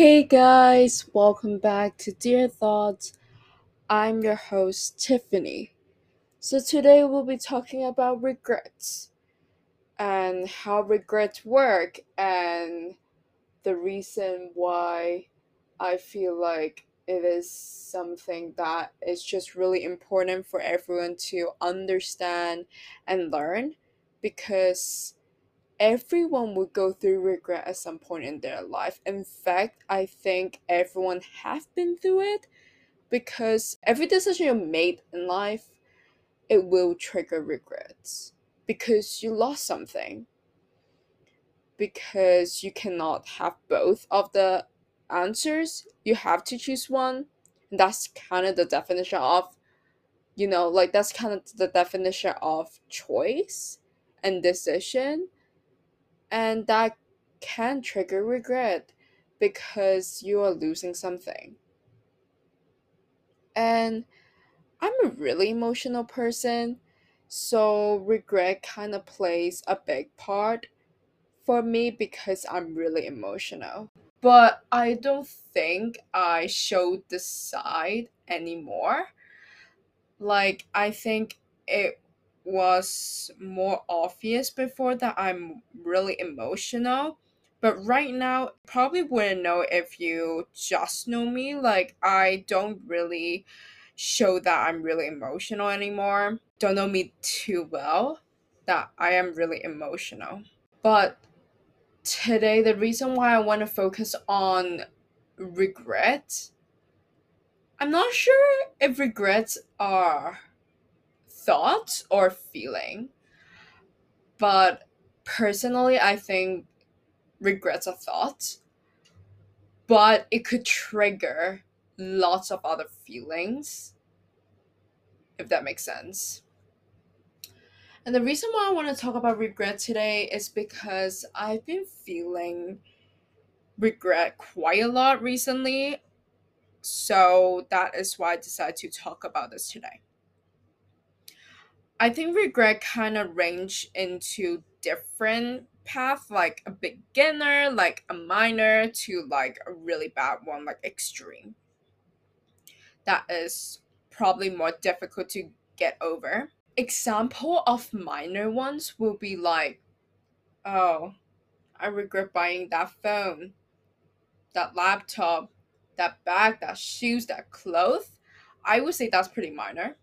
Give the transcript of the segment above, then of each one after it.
Hey guys, welcome back to Dear Thoughts. I'm your host, Tiffany. So, today we'll be talking about regrets and how regrets work and the reason why I feel like it is something that is just really important for everyone to understand and learn because everyone would go through regret at some point in their life. In fact, I think everyone have been through it because every decision you made in life, it will trigger regrets because you lost something. Because you cannot have both of the answers, you have to choose one. And that's kind of the definition of, you know, like that's kind of the definition of choice and decision and that can trigger regret because you are losing something. And I'm a really emotional person, so regret kind of plays a big part for me because I'm really emotional. But I don't think I showed the side anymore. Like, I think it was more obvious before that I'm really emotional. But right now, probably wouldn't know if you just know me. Like, I don't really show that I'm really emotional anymore. Don't know me too well that I am really emotional. But today, the reason why I want to focus on regret, I'm not sure if regrets are thought or feeling. But personally, I think regrets a thought, but it could trigger lots of other feelings, if that makes sense. And the reason why I want to talk about regret today is because I've been feeling regret quite a lot recently. So that is why I decided to talk about this today. I think regret kind of range into different path, like a beginner, like a minor, to like a really bad one, like extreme. That is probably more difficult to get over. Example of minor ones will be like, oh, I regret buying that phone, that laptop, that bag, that shoes, that clothes. I would say that's pretty minor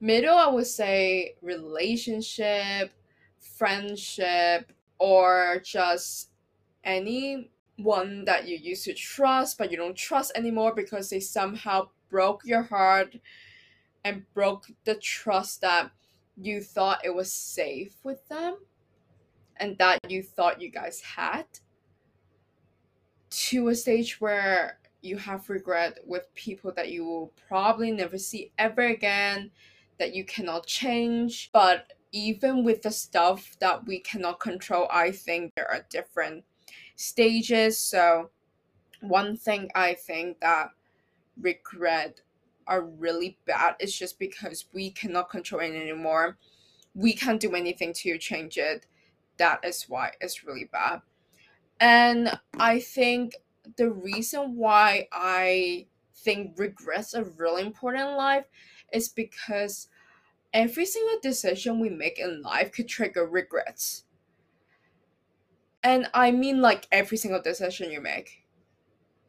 Middle, I would say relationship, friendship, or just anyone that you used to trust but you don't trust anymore because they somehow broke your heart and broke the trust that you thought it was safe with them and that you thought you guys had to a stage where you have regret with people that you will probably never see ever again that you cannot change. But even with the stuff that we cannot control, I think there are different stages. So, one thing I think that regret are really bad is just because we cannot control it anymore. We can't do anything to change it. That is why it's really bad. And I think the reason why I think regrets are really important in life is because every single decision we make in life could trigger regrets. And I mean, like, every single decision you make.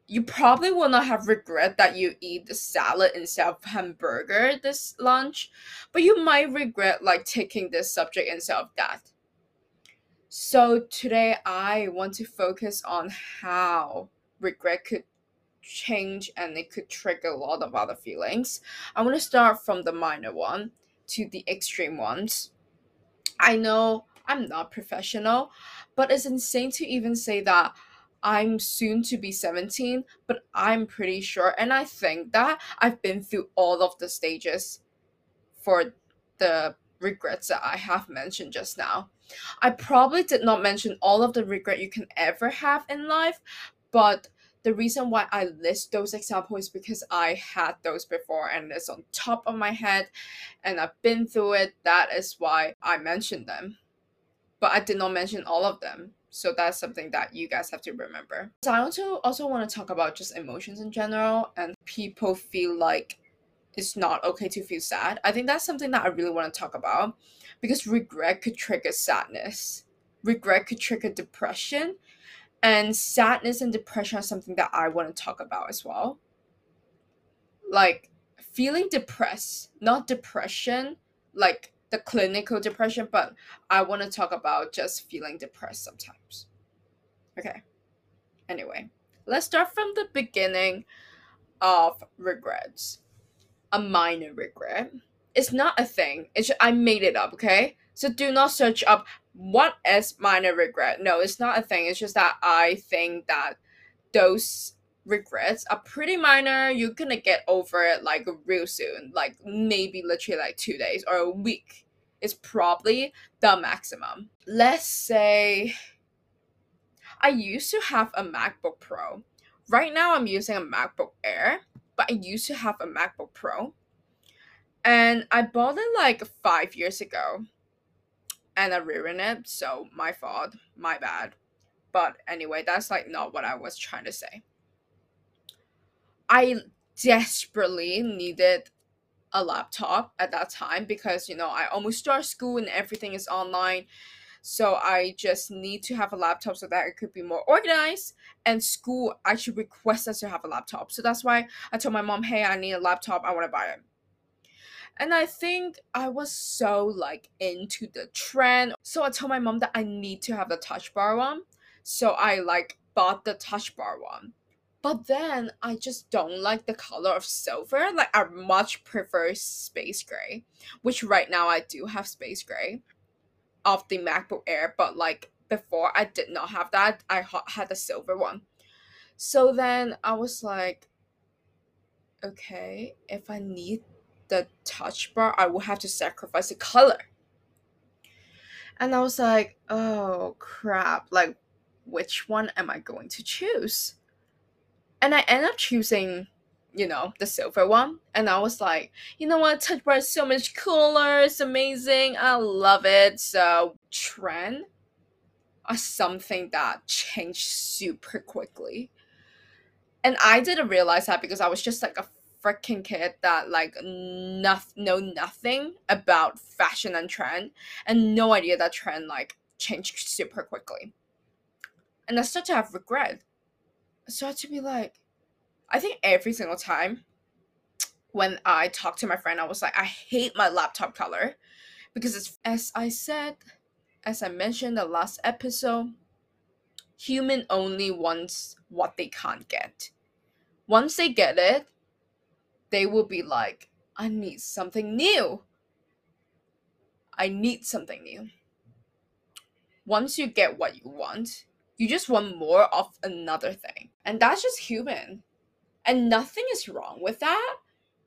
You probably will not have regret that you eat the salad instead of hamburger this lunch, but you might regret like taking this subject instead of that. So today I want to focus on how regret could change and it could trigger a lot of other feelings. I want to start from the minor one to the extreme ones. I know I'm not professional, but it's insane to even say that I'm soon to be 17, but I'm pretty sure and I think that I've been through all of the stages for the regrets that I have mentioned just now. I probably did not mention all of the regret you can ever have in life, but the reason why I list those examples is because I had those before and it's on top of my head and I've been through it. That is why I mentioned them. But I did not mention all of them So that's something that you guys have to remember. So I also also want to talk about just emotions in general and people feel like it's not okay to feel sad. I think that's something that I really want to talk about because regret could trigger sadness. Regret could trigger depression. And sadness and depression are something that I want to talk about as well. Like feeling depressed, not depression, like the clinical depression, but I want to talk about just feeling depressed sometimes. Okay. Anyway, let's start from the beginning of regrets. A minor regret. It's not a thing. It's just, I made it up, okay? So do not search up what is minor regret. No, it's not a thing. It's just that I think that those regrets are pretty minor. You're gonna get over it like real soon, like maybe literally like two days or a week is probably the maximum. Let's say I used to have a MacBook Pro. Right now, I'm using a MacBook Air, but I used to have a MacBook Pro. And I bought it like five years ago. And I ruined it, so my fault, my bad. But anyway, that's like not what I was trying to say. I desperately needed a laptop at that time because you know I almost start school and everything is online. So I just need to have a laptop so that it could be more organized. And school actually requests us to have a laptop. So that's why I told my mom, hey, I need a laptop. I want to buy it. And I think I was so like into the trend. So I told my mom that I need to have the touch bar one. So I like bought the touch bar one. But then I just don't like the color of silver. Like I much prefer space gray, which right now I do have space gray of the MacBook Air, but like before I did not have that. I had the silver one. So then I was like, okay, if I need the touch bar, I will have to sacrifice the color. And I was like, oh crap, like which one am I going to choose? and I ended up choosing, you know, the silver one. And I was like, you know what, Touch Bar is so much cooler. It's amazing. I love it. So trend are something that changed super quickly. And I didn't realize that because I was just like a freaking kid that like noth- know nothing about fashion and trend and no idea that trend like changed super quickly. And I started to have regret started to be like, I think every single time when I talk to my friend, I was like, I hate my laptop color because it's, as I said, as I mentioned the last episode, human only wants what they can't get. Once they get it, they will be like, I need something new. I need something new. Once you get what you want, you just want more of another thing. And that's just human. And nothing is wrong with that.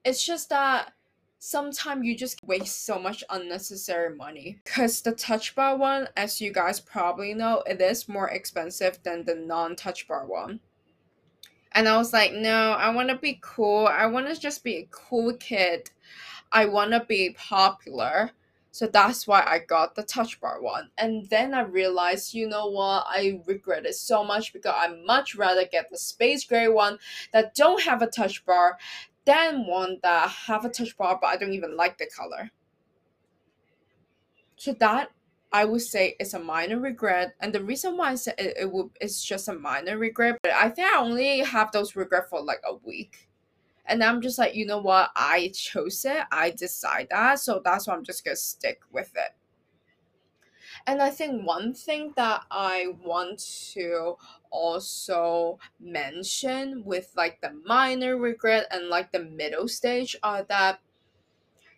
It's just that sometimes you just waste so much unnecessary money. Because the touch bar one, as you guys probably know, it is more expensive than the non touch bar one. And I was like, no, I want to be cool. I want to just be a cool kid. I want to be popular. So that's why I got the touch bar one. And then I realized, you know what, I regret it so much because I much rather get the space gray one that don't have a touch bar than one that have a touch bar but I don't even like the color. So that I would say it's a minor regret, and the reason why I said it, it would it's just a minor regret, but I think I only have those regret for like a week. And I'm just like, you know what? I chose it. I decide that. So that's why I'm just going to stick with it. And I think one thing that I want to also mention with like the minor regret and like the middle stage are that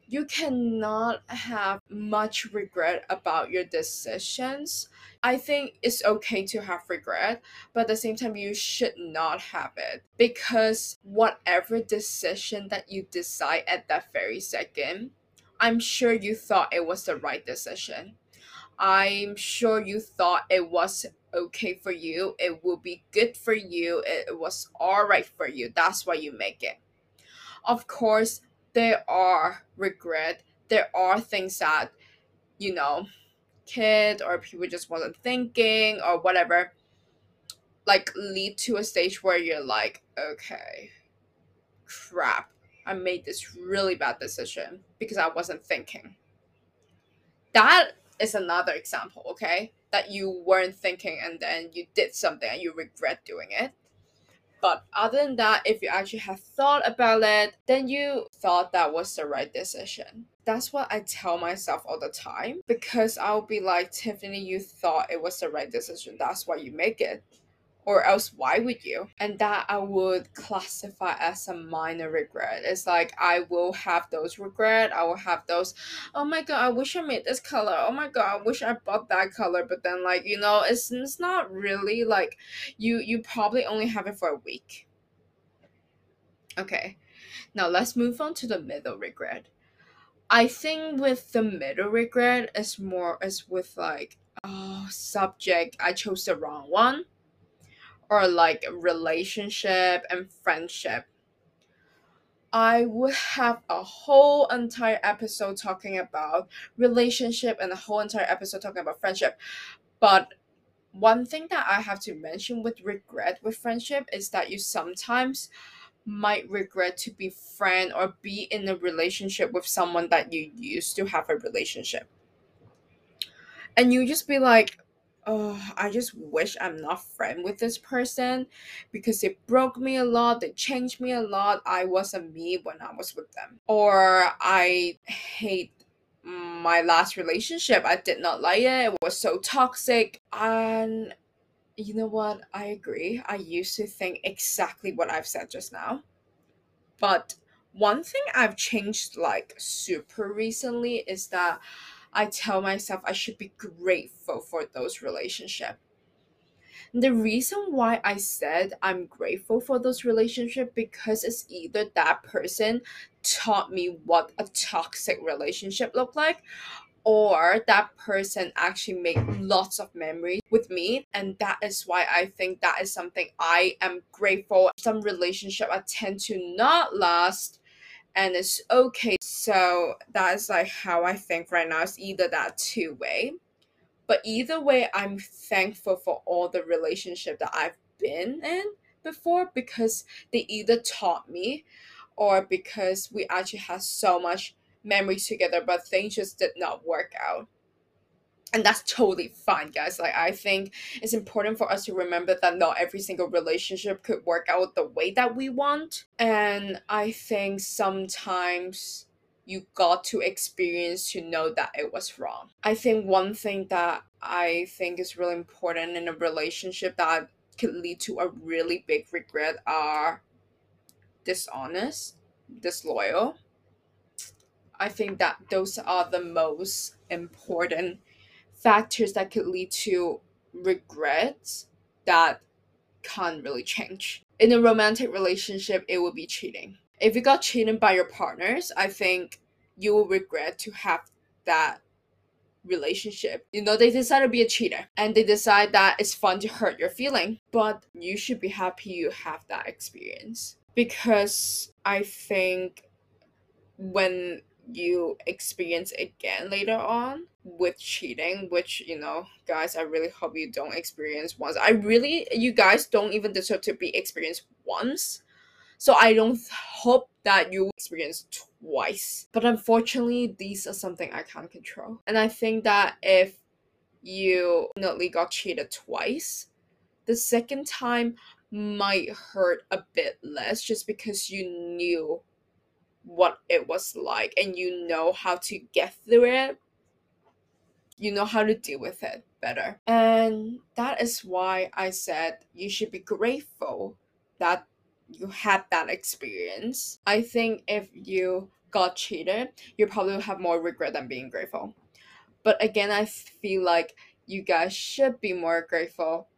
you cannot have much regret about your decisions. I think it's okay to have regret, but at the same time, you should not have it because whatever decision that you decide at that very second, I'm sure you thought it was the right decision. I'm sure you thought it was okay for you, it will be good for you, it was all right for you. That's why you make it. Of course, there are regret there are things that you know kid or people just wasn't thinking or whatever like lead to a stage where you're like okay crap. I made this really bad decision because i wasn't thinking. That is another example okay? That you weren't thinking and then you did something and you regret doing it but other than that, if you actually have thought about it, then you thought that was the right decision. That's what I tell myself all the time because I'll be like, Tiffany, you thought it was the right decision. That's why you make it or else why would you? And that i would classify as a minor regret. It's like i will have those regret. I will have those oh my god i wish i made this color. Oh my god i wish i bought that color. But then like you know it's, it's not really like you you probably only have it for a week. Okay. Now let's move on to the middle regret. I think with the middle regret is more as with like oh subject i chose the wrong one or like relationship and friendship. I would have a whole entire episode talking about relationship and a whole entire episode talking about friendship. But one thing that I have to mention with regret with friendship is that you sometimes might regret to be friend or be in a relationship with someone that you used to have a relationship. And you just be like, oh, I just wish I'm not friend with this person because they broke me a lot, they changed me a lot. I wasn't me when I was with them. Or I hate my last relationship. I did not like it. It was so toxic. And you know what? I agree. I used to think exactly what I've said just now. But one thing I've changed like super recently is that I tell myself I should be grateful for those relationships. The reason why I said I'm grateful for those relationships because it's either that person taught me what a toxic relationship looked like or that person actually made lots of memories with me and that is why i think that is something i am grateful some relationship i tend to not last and it's okay. So that's like how I think right now. It's either that two way. But either way, I'm thankful for all the relationship that I've been in before because they either taught me or because we actually had so much memories together, but things just did not work out and that's totally fine guys like i think it's important for us to remember that not every single relationship could work out the way that we want and i think sometimes you got to experience to know that it was wrong i think one thing that i think is really important in a relationship that could lead to a really big regret are dishonest disloyal i think that those are the most important factors that could lead to regrets that can't really change. In a romantic relationship, it would be cheating. If you got cheated by your partners, I think you will regret to have that relationship. You know, they decide to be a cheater and they decide that it's fun to hurt your feeling, but you should be happy you have that experience. Because I think when you experience again later on with cheating which you know guys i really hope you don't experience once i really you guys don't even deserve to be experienced once so i don't hope that you experience twice. But unfortunately these are something i can't control. And i think that if you not got cheated twice the second time might hurt a bit less just because you knew what it was like and you know how to get through it. You know how to deal with it better. And that is why i said you should be grateful that you had that experience i think if you got cheated you probably have more regret than being grateful but again i feel like you guys should be more grateful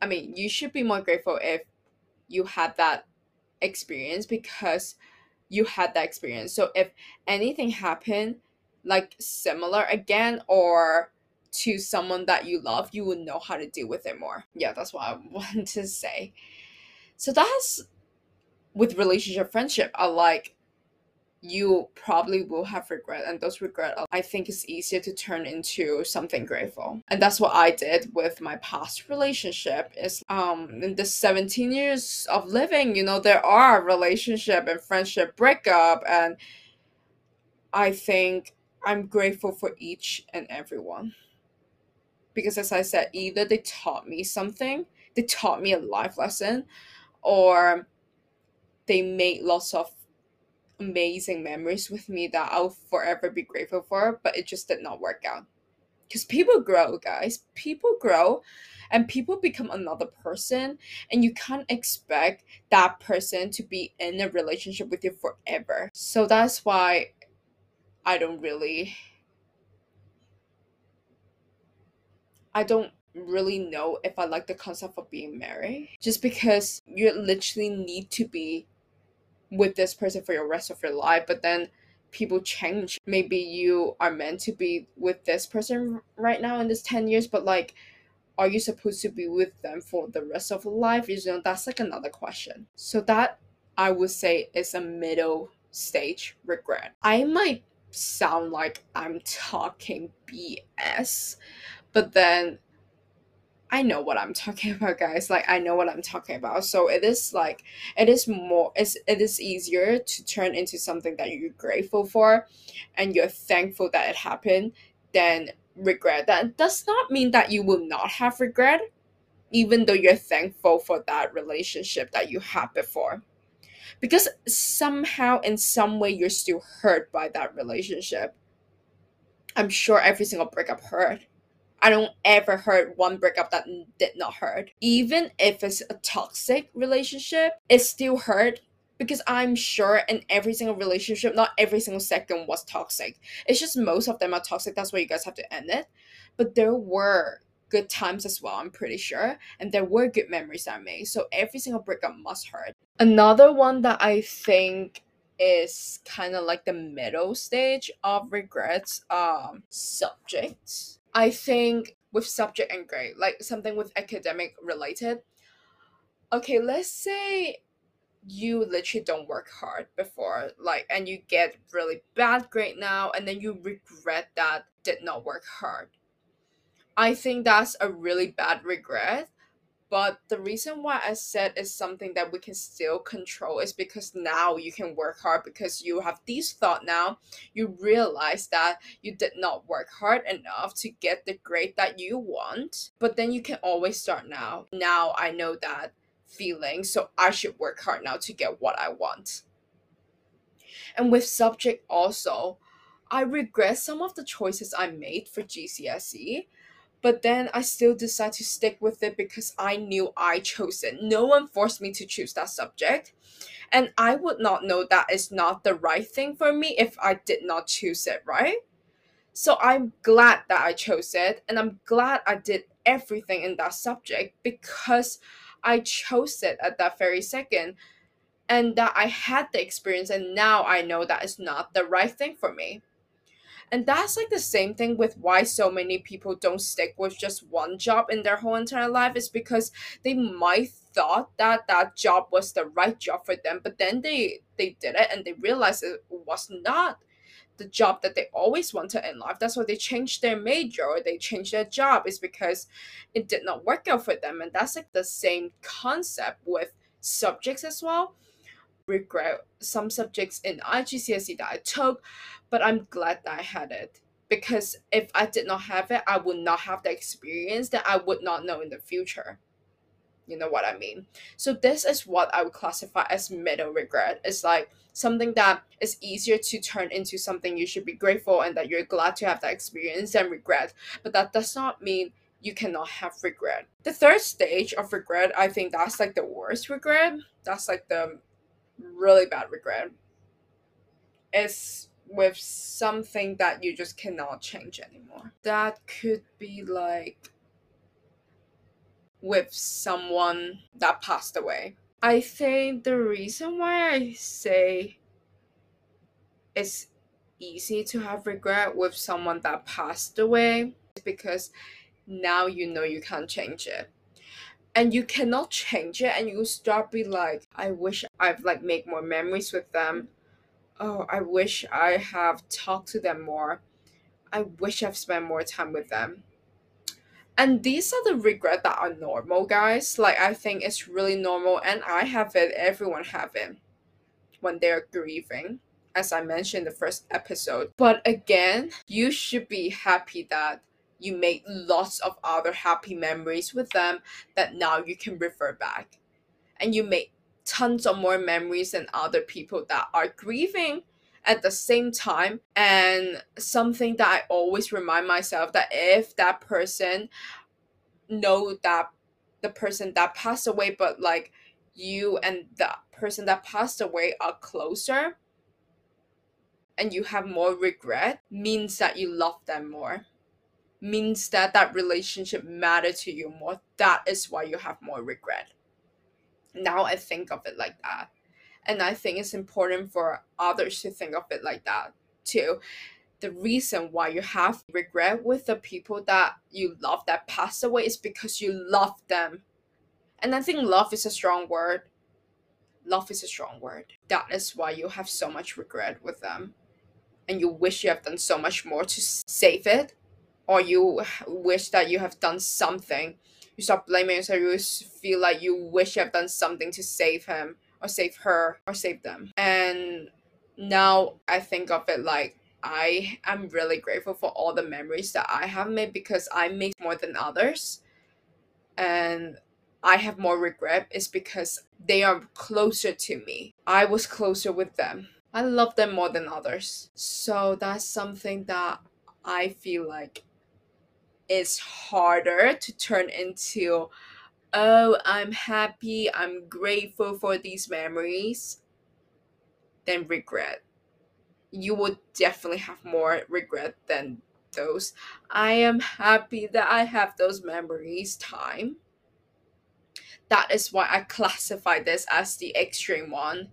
i mean you should be more grateful if you had that experience because you had that experience. So if anything happened like similar again or to someone that you love, you would know how to deal with it more. Yeah, that's what I want to say. So that's with relationship friendship. I like you probably will have regret and those regret i think is easier to turn into something grateful and that's what i did with my past relationship is um in the 17 years of living you know there are relationship and friendship breakup and i think i'm grateful for each and every one because as i said either they taught me something they taught me a life lesson or they made lots of amazing memories with me that I'll forever be grateful for, but it just did not work out. Because people grow, guys. People grow and people become another person, and you can't expect that person to be in a relationship with you forever. So that's why I don't really. I don't really know if I like the concept of being married. Just because you literally need to be with this person for your rest of your life but then people change. Maybe you are meant to be with this person right now in this 10 years but like are you supposed to be with them for the rest of life? You know that's like another question. So that i would say is a middle stage regret. I might sound like i'm talking bs but then I know what I'm talking about, guys. Like I know what I'm talking about. So it is like it is more it's it is easier to turn into something that you're grateful for and you're thankful that it happened than regret. That does not mean that you will not have regret, even though you're thankful for that relationship that you had before. Because somehow in some way you're still hurt by that relationship. I'm sure every single breakup hurt I don't ever heard one breakup that did not hurt. Even if it's a toxic relationship, it still hurt because I'm sure in every single relationship, not every single second was toxic. It's just most of them are toxic. That's why you guys have to end it. But there were good times as well, I'm pretty sure. And there were good memories I made. So every single breakup must hurt. Another one that I think is kind of like the middle stage of regrets um subjects I think with subject and grade, like something with academic related. Okay, let's say you literally don't work hard before, like, and you get really bad grade now, and then you regret that did not work hard. I think that's a really bad regret but the reason why I said is something that we can still control is because now you can work hard because you have these thought now. You realize that you did not work hard enough to get the grade that you want. But then you can always start now. Now I know that feeling, so I should work hard now to get what I want. And with subject also, I regret some of the choices I made for GCSE but then I still decided to stick with it because I knew I chose it. No one forced me to choose that subject. And I would not know that is not the right thing for me if I did not choose it, right? So I'm glad that I chose it and I'm glad I did everything in that subject because I chose it at that very second and that I had the experience and now I know that is not the right thing for me. And that's like the same thing with why so many people don't stick with just one job in their whole entire life is because they might thought that that job was the right job for them, but then they they did it and they realized it was not the job that they always wanted in life. That's why they changed their major or they changed their job is because it did not work out for them. And that's like the same concept with subjects as well regret some subjects in IGCSE that I took, but I'm glad that I had it because if I did not have it, I would not have the experience that I would not know in the future. You know what I mean? So this is what I would classify as middle regret. It's like something that is easier to turn into something you should be grateful and that you're glad to have that experience than regret. But that does not mean you cannot have regret. The third stage of regret, I think that's like the worst regret. That's like the really bad regret is with something that you just cannot change anymore. That could be like with someone that passed away. I think the reason why I say it's easy to have regret with someone that passed away is because now you know you can't change it and you cannot change it and you start be like i wish i've like make more memories with them oh, I wish I have talked to them more. I wish I've spent more time with them. And these are the regret that are normal, guys. Like I think it's really normal and I have it, everyone have it when they're grieving, as I mentioned in the first episode. But again, you should be happy that you made lots of other happy memories with them that now you can refer back. And you make tons of more memories than other people that are grieving at the same time and something that i always remind myself that if that person know that the person that passed away but like you and the person that passed away are closer and you have more regret means that you love them more means that that relationship mattered to you more that is why you have more regret now I think of it like that. And I think it's important for others to think of it like that too. The reason why you have regret with the people that you love that passed away is because you love them. And I think love is a strong word. Love is a strong word. That is why you have so much regret with them. And you wish you have done so much more to save it. Or you wish that you have done something you stop blaming yourself. You feel like you wish you have done something to save him or save her or save them. And now I think of it like I am really grateful for all the memories that I have made because I make more than others. And I have more regret is because they are closer to me. I was closer with them. I love them more than others. So that's something that I feel like is harder to turn into oh i'm happy i'm grateful for these memories than regret. You would definitely have more regret than those. I am happy that i have those memories time. That is why i classify this as the extreme one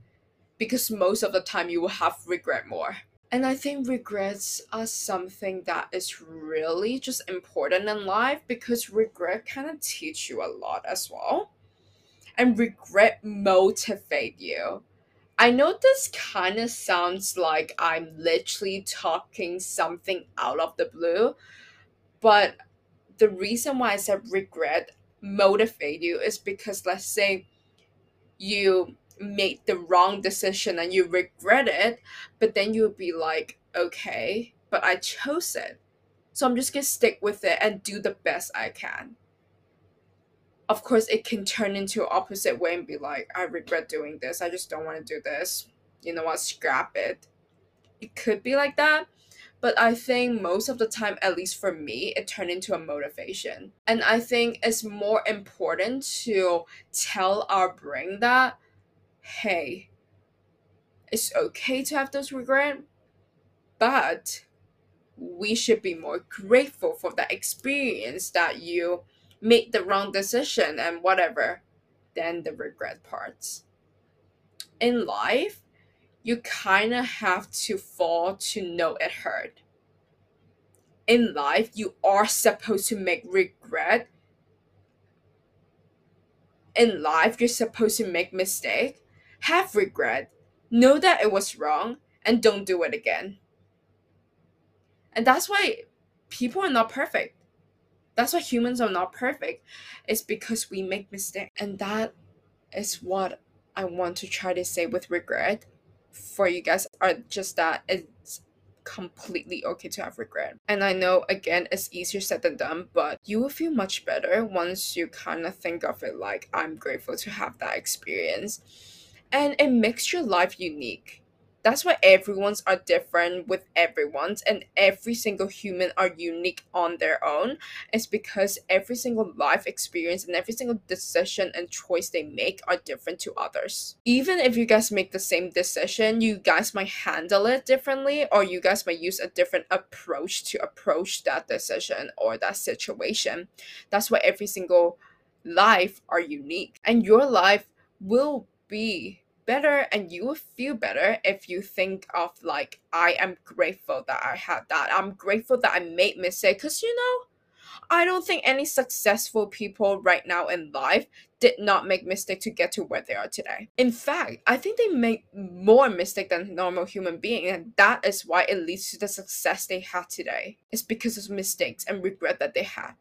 because most of the time you will have regret more and I think regrets are something that is really just important in life because regret kind of teach you a lot as well. And regret motivate you. I know this kind of sounds like I'm literally talking something out of the blue, but the reason why I said regret motivate you is because let's say you made the wrong decision and you regret it, but then you'll be like, okay, but I chose it. So I'm just gonna stick with it and do the best I can. Of course, it can turn into opposite way and be like, I regret doing this. I just don't want to do this. You know what? Scrap it. It could be like that. But I think most of the time, at least for me, it turned into a motivation. And I think it's more important to tell our brain that hey, it's okay to have those regrets, but we should be more grateful for that experience that you made the wrong decision and whatever than the regret parts. In life, you kind of have to fall to know it hurt. In life, you are supposed to make regret. In life, you're supposed to make mistake have regret, know that it was wrong, and don't do it again. And that's why people are not perfect. That's why humans are not perfect. It's because we make mistakes. And that is what I want to try to say with regret for you guys are just that it's completely okay to have regret. And I know again it's easier said than done, but you will feel much better once you kind of think of it like I'm grateful to have that experience and it makes your life unique. That's why everyone's are different with everyone's, and every single human are unique on their own. It's because every single life experience and every single decision and choice they make are different to others. Even if you guys make the same decision, you guys might handle it differently, or you guys might use a different approach to approach that decision or that situation. That's why every single life are unique, and your life will be better and you will feel better if you think of like i am grateful that i had that i'm grateful that i made mistake because you know I don't think any successful people right now in life did not make mistake to get to where they are today. In fact, I think they make more mistake than normal human being, and that is why it leads to the success they had today. It's because of mistakes and regret that they had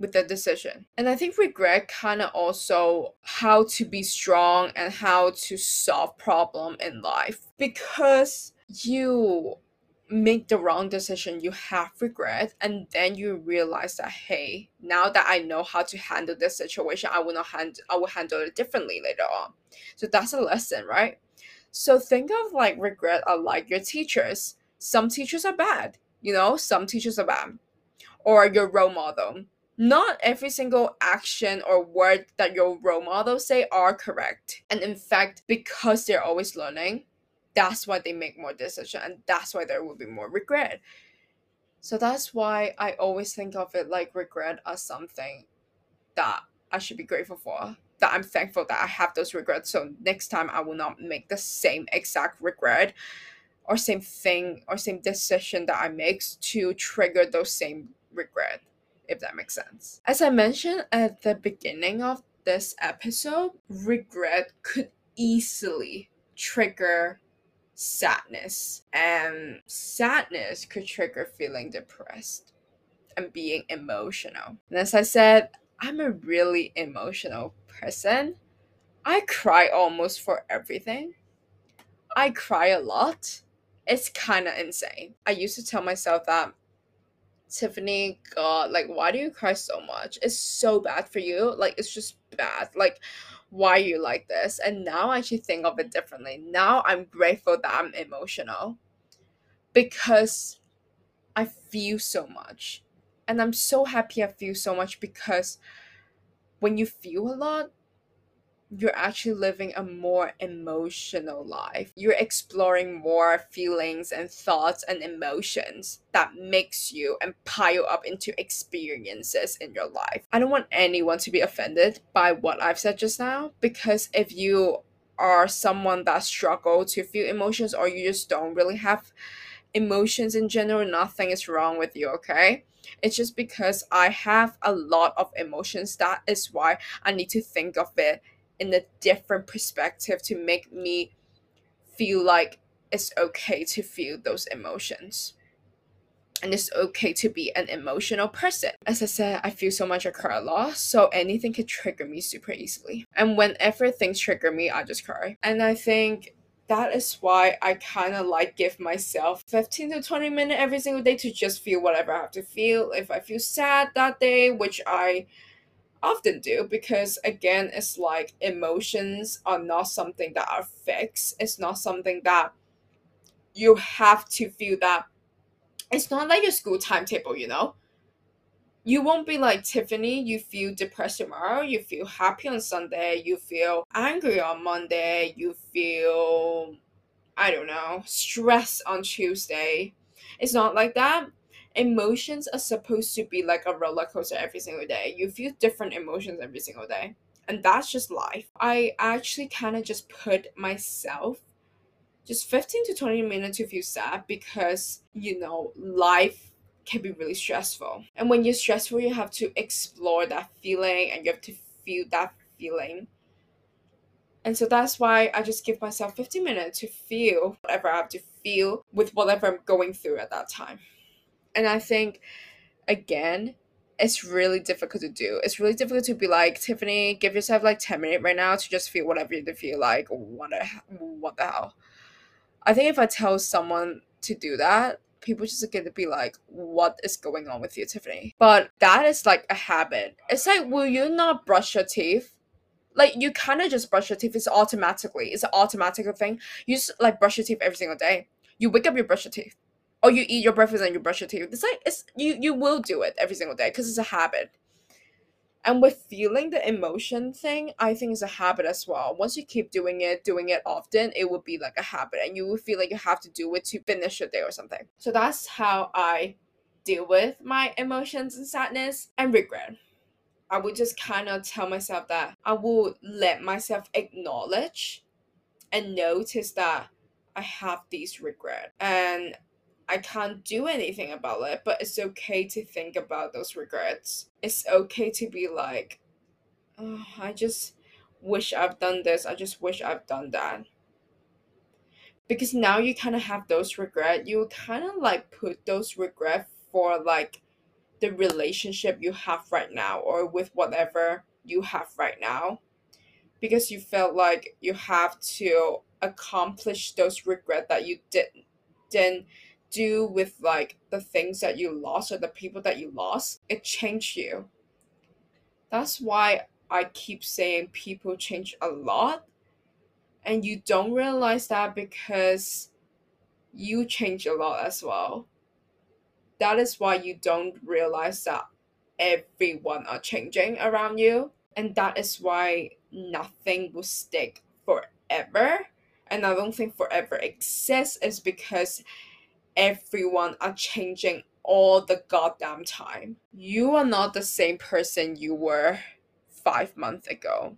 with the decision. And I think regret kind of also how to be strong and how to solve problem in life because you make the wrong decision, you have regret, and then you realize that hey, now that I know how to handle this situation, I will not hand I will handle it differently later on. So that's a lesson, right? So think of like regret are like your teachers. Some teachers are bad, you know, some teachers are bad. Or your role model. Not every single action or word that your role models say are correct. And in fact, because they're always learning, that's why they make more decision and that's why there will be more regret. So that's why i always think of it like regret as something that i should be grateful for that i'm thankful that i have those regrets. So next time i will not make the same exact regret or same thing or same decision that i make to trigger those same regret if that makes sense as i mentioned at the beginning of this episode regret could easily trigger sadness. And sadness could trigger feeling depressed and being emotional. And as I said, I'm a really emotional person. I cry almost for everything. I cry a lot. It's kind of insane. I used to tell myself that Tiffany, God, like, why do you cry so much? It's so bad for you. Like, it's just bad. Like, why you like this and now i actually think of it differently now i'm grateful that i'm emotional because i feel so much and i'm so happy i feel so much because when you feel a lot you're actually living a more emotional life. You're exploring more feelings and thoughts and emotions that makes you and pile up into experiences in your life. I don't want anyone to be offended by what I've said just now because if you are someone that struggle to feel emotions or you just don't really have emotions in general, nothing is wrong with you, okay? It's just because I have a lot of emotions. That is why I need to think of it in a different perspective to make me feel like it's okay to feel those emotions and it's okay to be an emotional person. As I said, I feel so much I cry a lot, so anything can trigger me super easily. And whenever things trigger me, I just cry. And I think that is why I kind of like give myself 15 to 20 minutes every single day to just feel whatever I have to feel. If I feel sad that day, which I often do because again it's like emotions are not something that are fixed. It's not something that you have to feel that it's not like your school timetable you know? You won't be like tiffany you feel depressed tomorrow you feel happy on sunday you feel angry on monday you feel i don't know stressed on tuesday. It's not like that emotions are supposed to be like a roller coaster every single day. You feel different emotions every single day. And that's just life. I actually kind of just put myself just 15 to 20 minutes to feel sad because, you know, life can be really stressful. And when you're stressful, you have to explore that feeling and you have to feel that feeling. And so that's why I just give myself 15 minutes to feel whatever I have to feel with whatever I'm going through at that time. And I think, again, it's really difficult to do. It's really difficult to be like, Tiffany, give yourself like 10 minutes right now to just feel whatever you feel like. What the, what the hell? I think if I tell someone to do that, people just get to be like, what is going on with you, Tiffany? But that is like a habit. It's like, will you not brush your teeth? Like you kind of just brush your teeth. It's automatically. It's an automatic thing. You just like brush your teeth every single day. You wake up, you brush your teeth or you eat your breakfast and you brush your teeth. It's like it's you you will do it every single day because it's a habit. And with feeling the emotion thing, I think it's a habit as well. Once you keep doing it, doing it often, it will be like a habit and you will feel like you have to do it to finish your day or something. So that's how I deal with my emotions and sadness and regret. I would just kind of tell myself that I will let myself acknowledge and notice that I have these regret and I can't do anything about it, but it's okay to think about those regrets. It's okay to be like, oh, I just wish I've done this. I just wish I've done that. Because now you kind of have those regret. You kind of like put those regret for like the relationship you have right now or with whatever you have right now. Because you felt like you have to accomplish those regret that you didn't didn't do with like the things that you lost or the people that you lost. It changed you. That's why I keep saying people change a lot and you don't realize that because you change a lot as well. That is why you don't realize that everyone are changing around you and that is why nothing will stick forever and I don't think forever exists is because everyone are changing all the goddamn time. You are not the same person you were five months ago.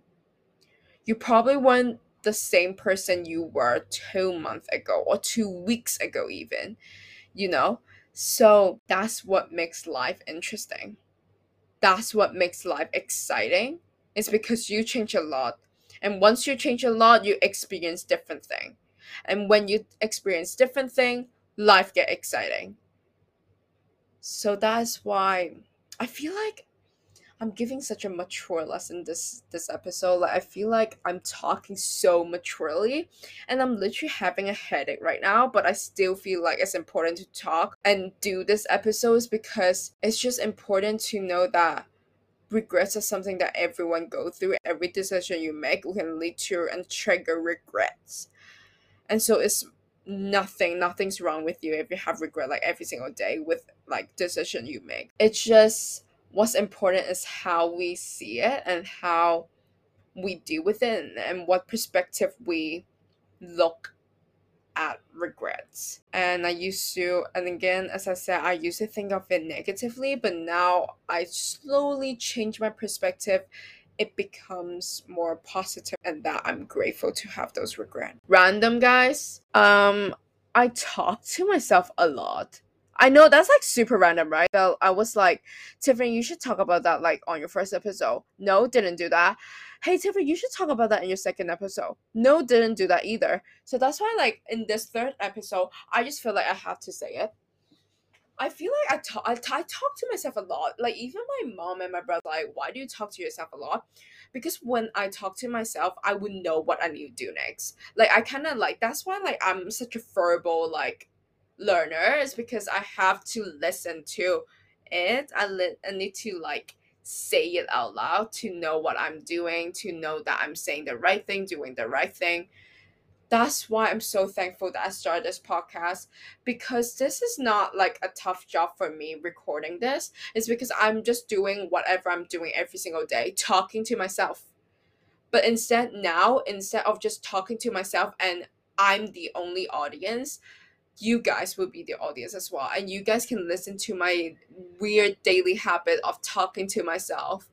You probably weren't the same person you were two months ago or two weeks ago, even. You know? So that's what makes life interesting. That's what makes life exciting. It's because you change a lot. And once you change a lot, you experience different thing. And when you experience different thing, life get exciting. So that's why I feel like I'm giving such a mature lesson this this episode. Like I feel like I'm talking so maturely and I'm literally having a headache right now, but I still feel like it's important to talk and do this episodes because it's just important to know that regrets are something that everyone go through. Every decision you make can lead to and trigger regrets. And so it's nothing nothing's wrong with you if you have regret like every single day with like decision you make. It's just what's important is how we see it and how we deal with it and what perspective we look at regrets. And i used to and again as i said i used to think of it negatively but now i slowly change my perspective it becomes more positive and that I'm grateful to have those regrets. Random guys, um I talk to myself a lot. I know that's like super random, right? I was like, Tiffany, you should talk about that like on your first episode. No, didn't do that. Hey Tiffany, you should talk about that in your second episode. No, didn't do that either. So that's why like in this third episode, I just feel like I have to say it. I feel like I talk, I, talk to myself a lot. Like even my mom and my brother, like, why do you talk to yourself a lot? Because when I talk to myself, I would know what I need to do next. Like I kind of like that's why like I'm such a verbal like learner. Is because I have to listen to it. I li- I need to like say it out loud to know what I'm doing, to know that I'm saying the right thing, doing the right thing that's why I'm so thankful that I started this podcast because this is not like a tough job for me recording this. It's because I'm just doing whatever I'm doing every single day, talking to myself. But instead, now, instead of just talking to myself and I'm the only audience, you guys will be the audience as well. And you guys can listen to my weird daily habit of talking to myself.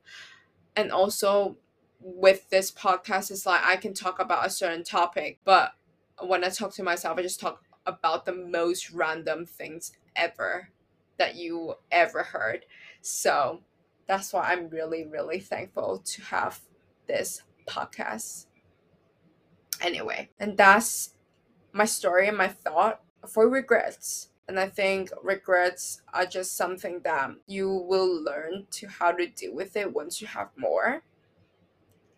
And also, with this podcast is like I can talk about a certain topic, but when I talk to myself, I just talk about the most random things ever that you ever heard. So that's why I'm really, really thankful to have this podcast. Anyway, and that's my story and my thought for regrets. And I think regrets are just something that you will learn to how to deal with it once you have more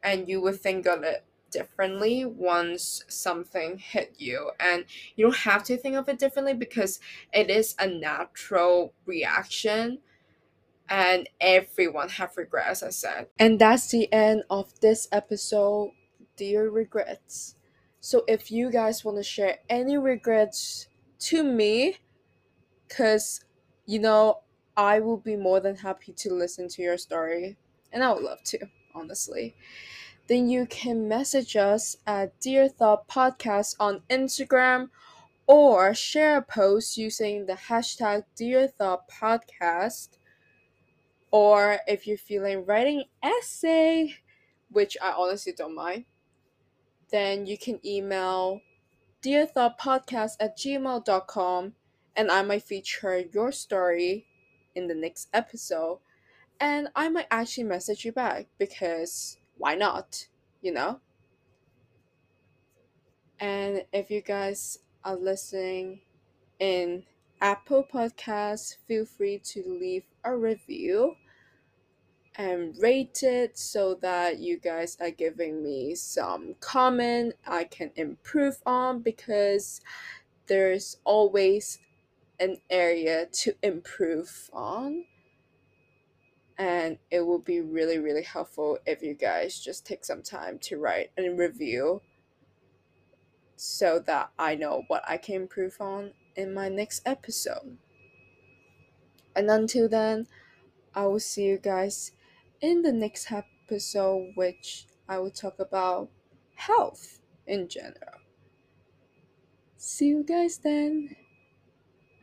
and you would think of it differently once something hit you. And you don't have to think of it differently because it is a natural reaction and everyone have regrets i said. And that's the end of this episode dear regrets. So if you guys want to share any regrets to me because you know i will be more than happy to listen to your story and i would love to honestly then you can message us at Dear Thought Podcast on Instagram or share a post using the hashtag Dear Thought Podcast. Or if you're feeling writing essay, which I honestly don't mind, then you can email dearthoughtpodcast at gmail.com and I might feature your story in the next episode. And I might actually message you back because why not? You know? And if you guys are listening in Apple Podcasts, feel free to leave a review and rate it so that you guys are giving me some comment I can improve on because there's always an area to improve on. And it will be really, really helpful if you guys just take some time to write a review so that I know what I can improve on in my next episode. And until then, I will see you guys in the next episode, which I will talk about health in general. See you guys then.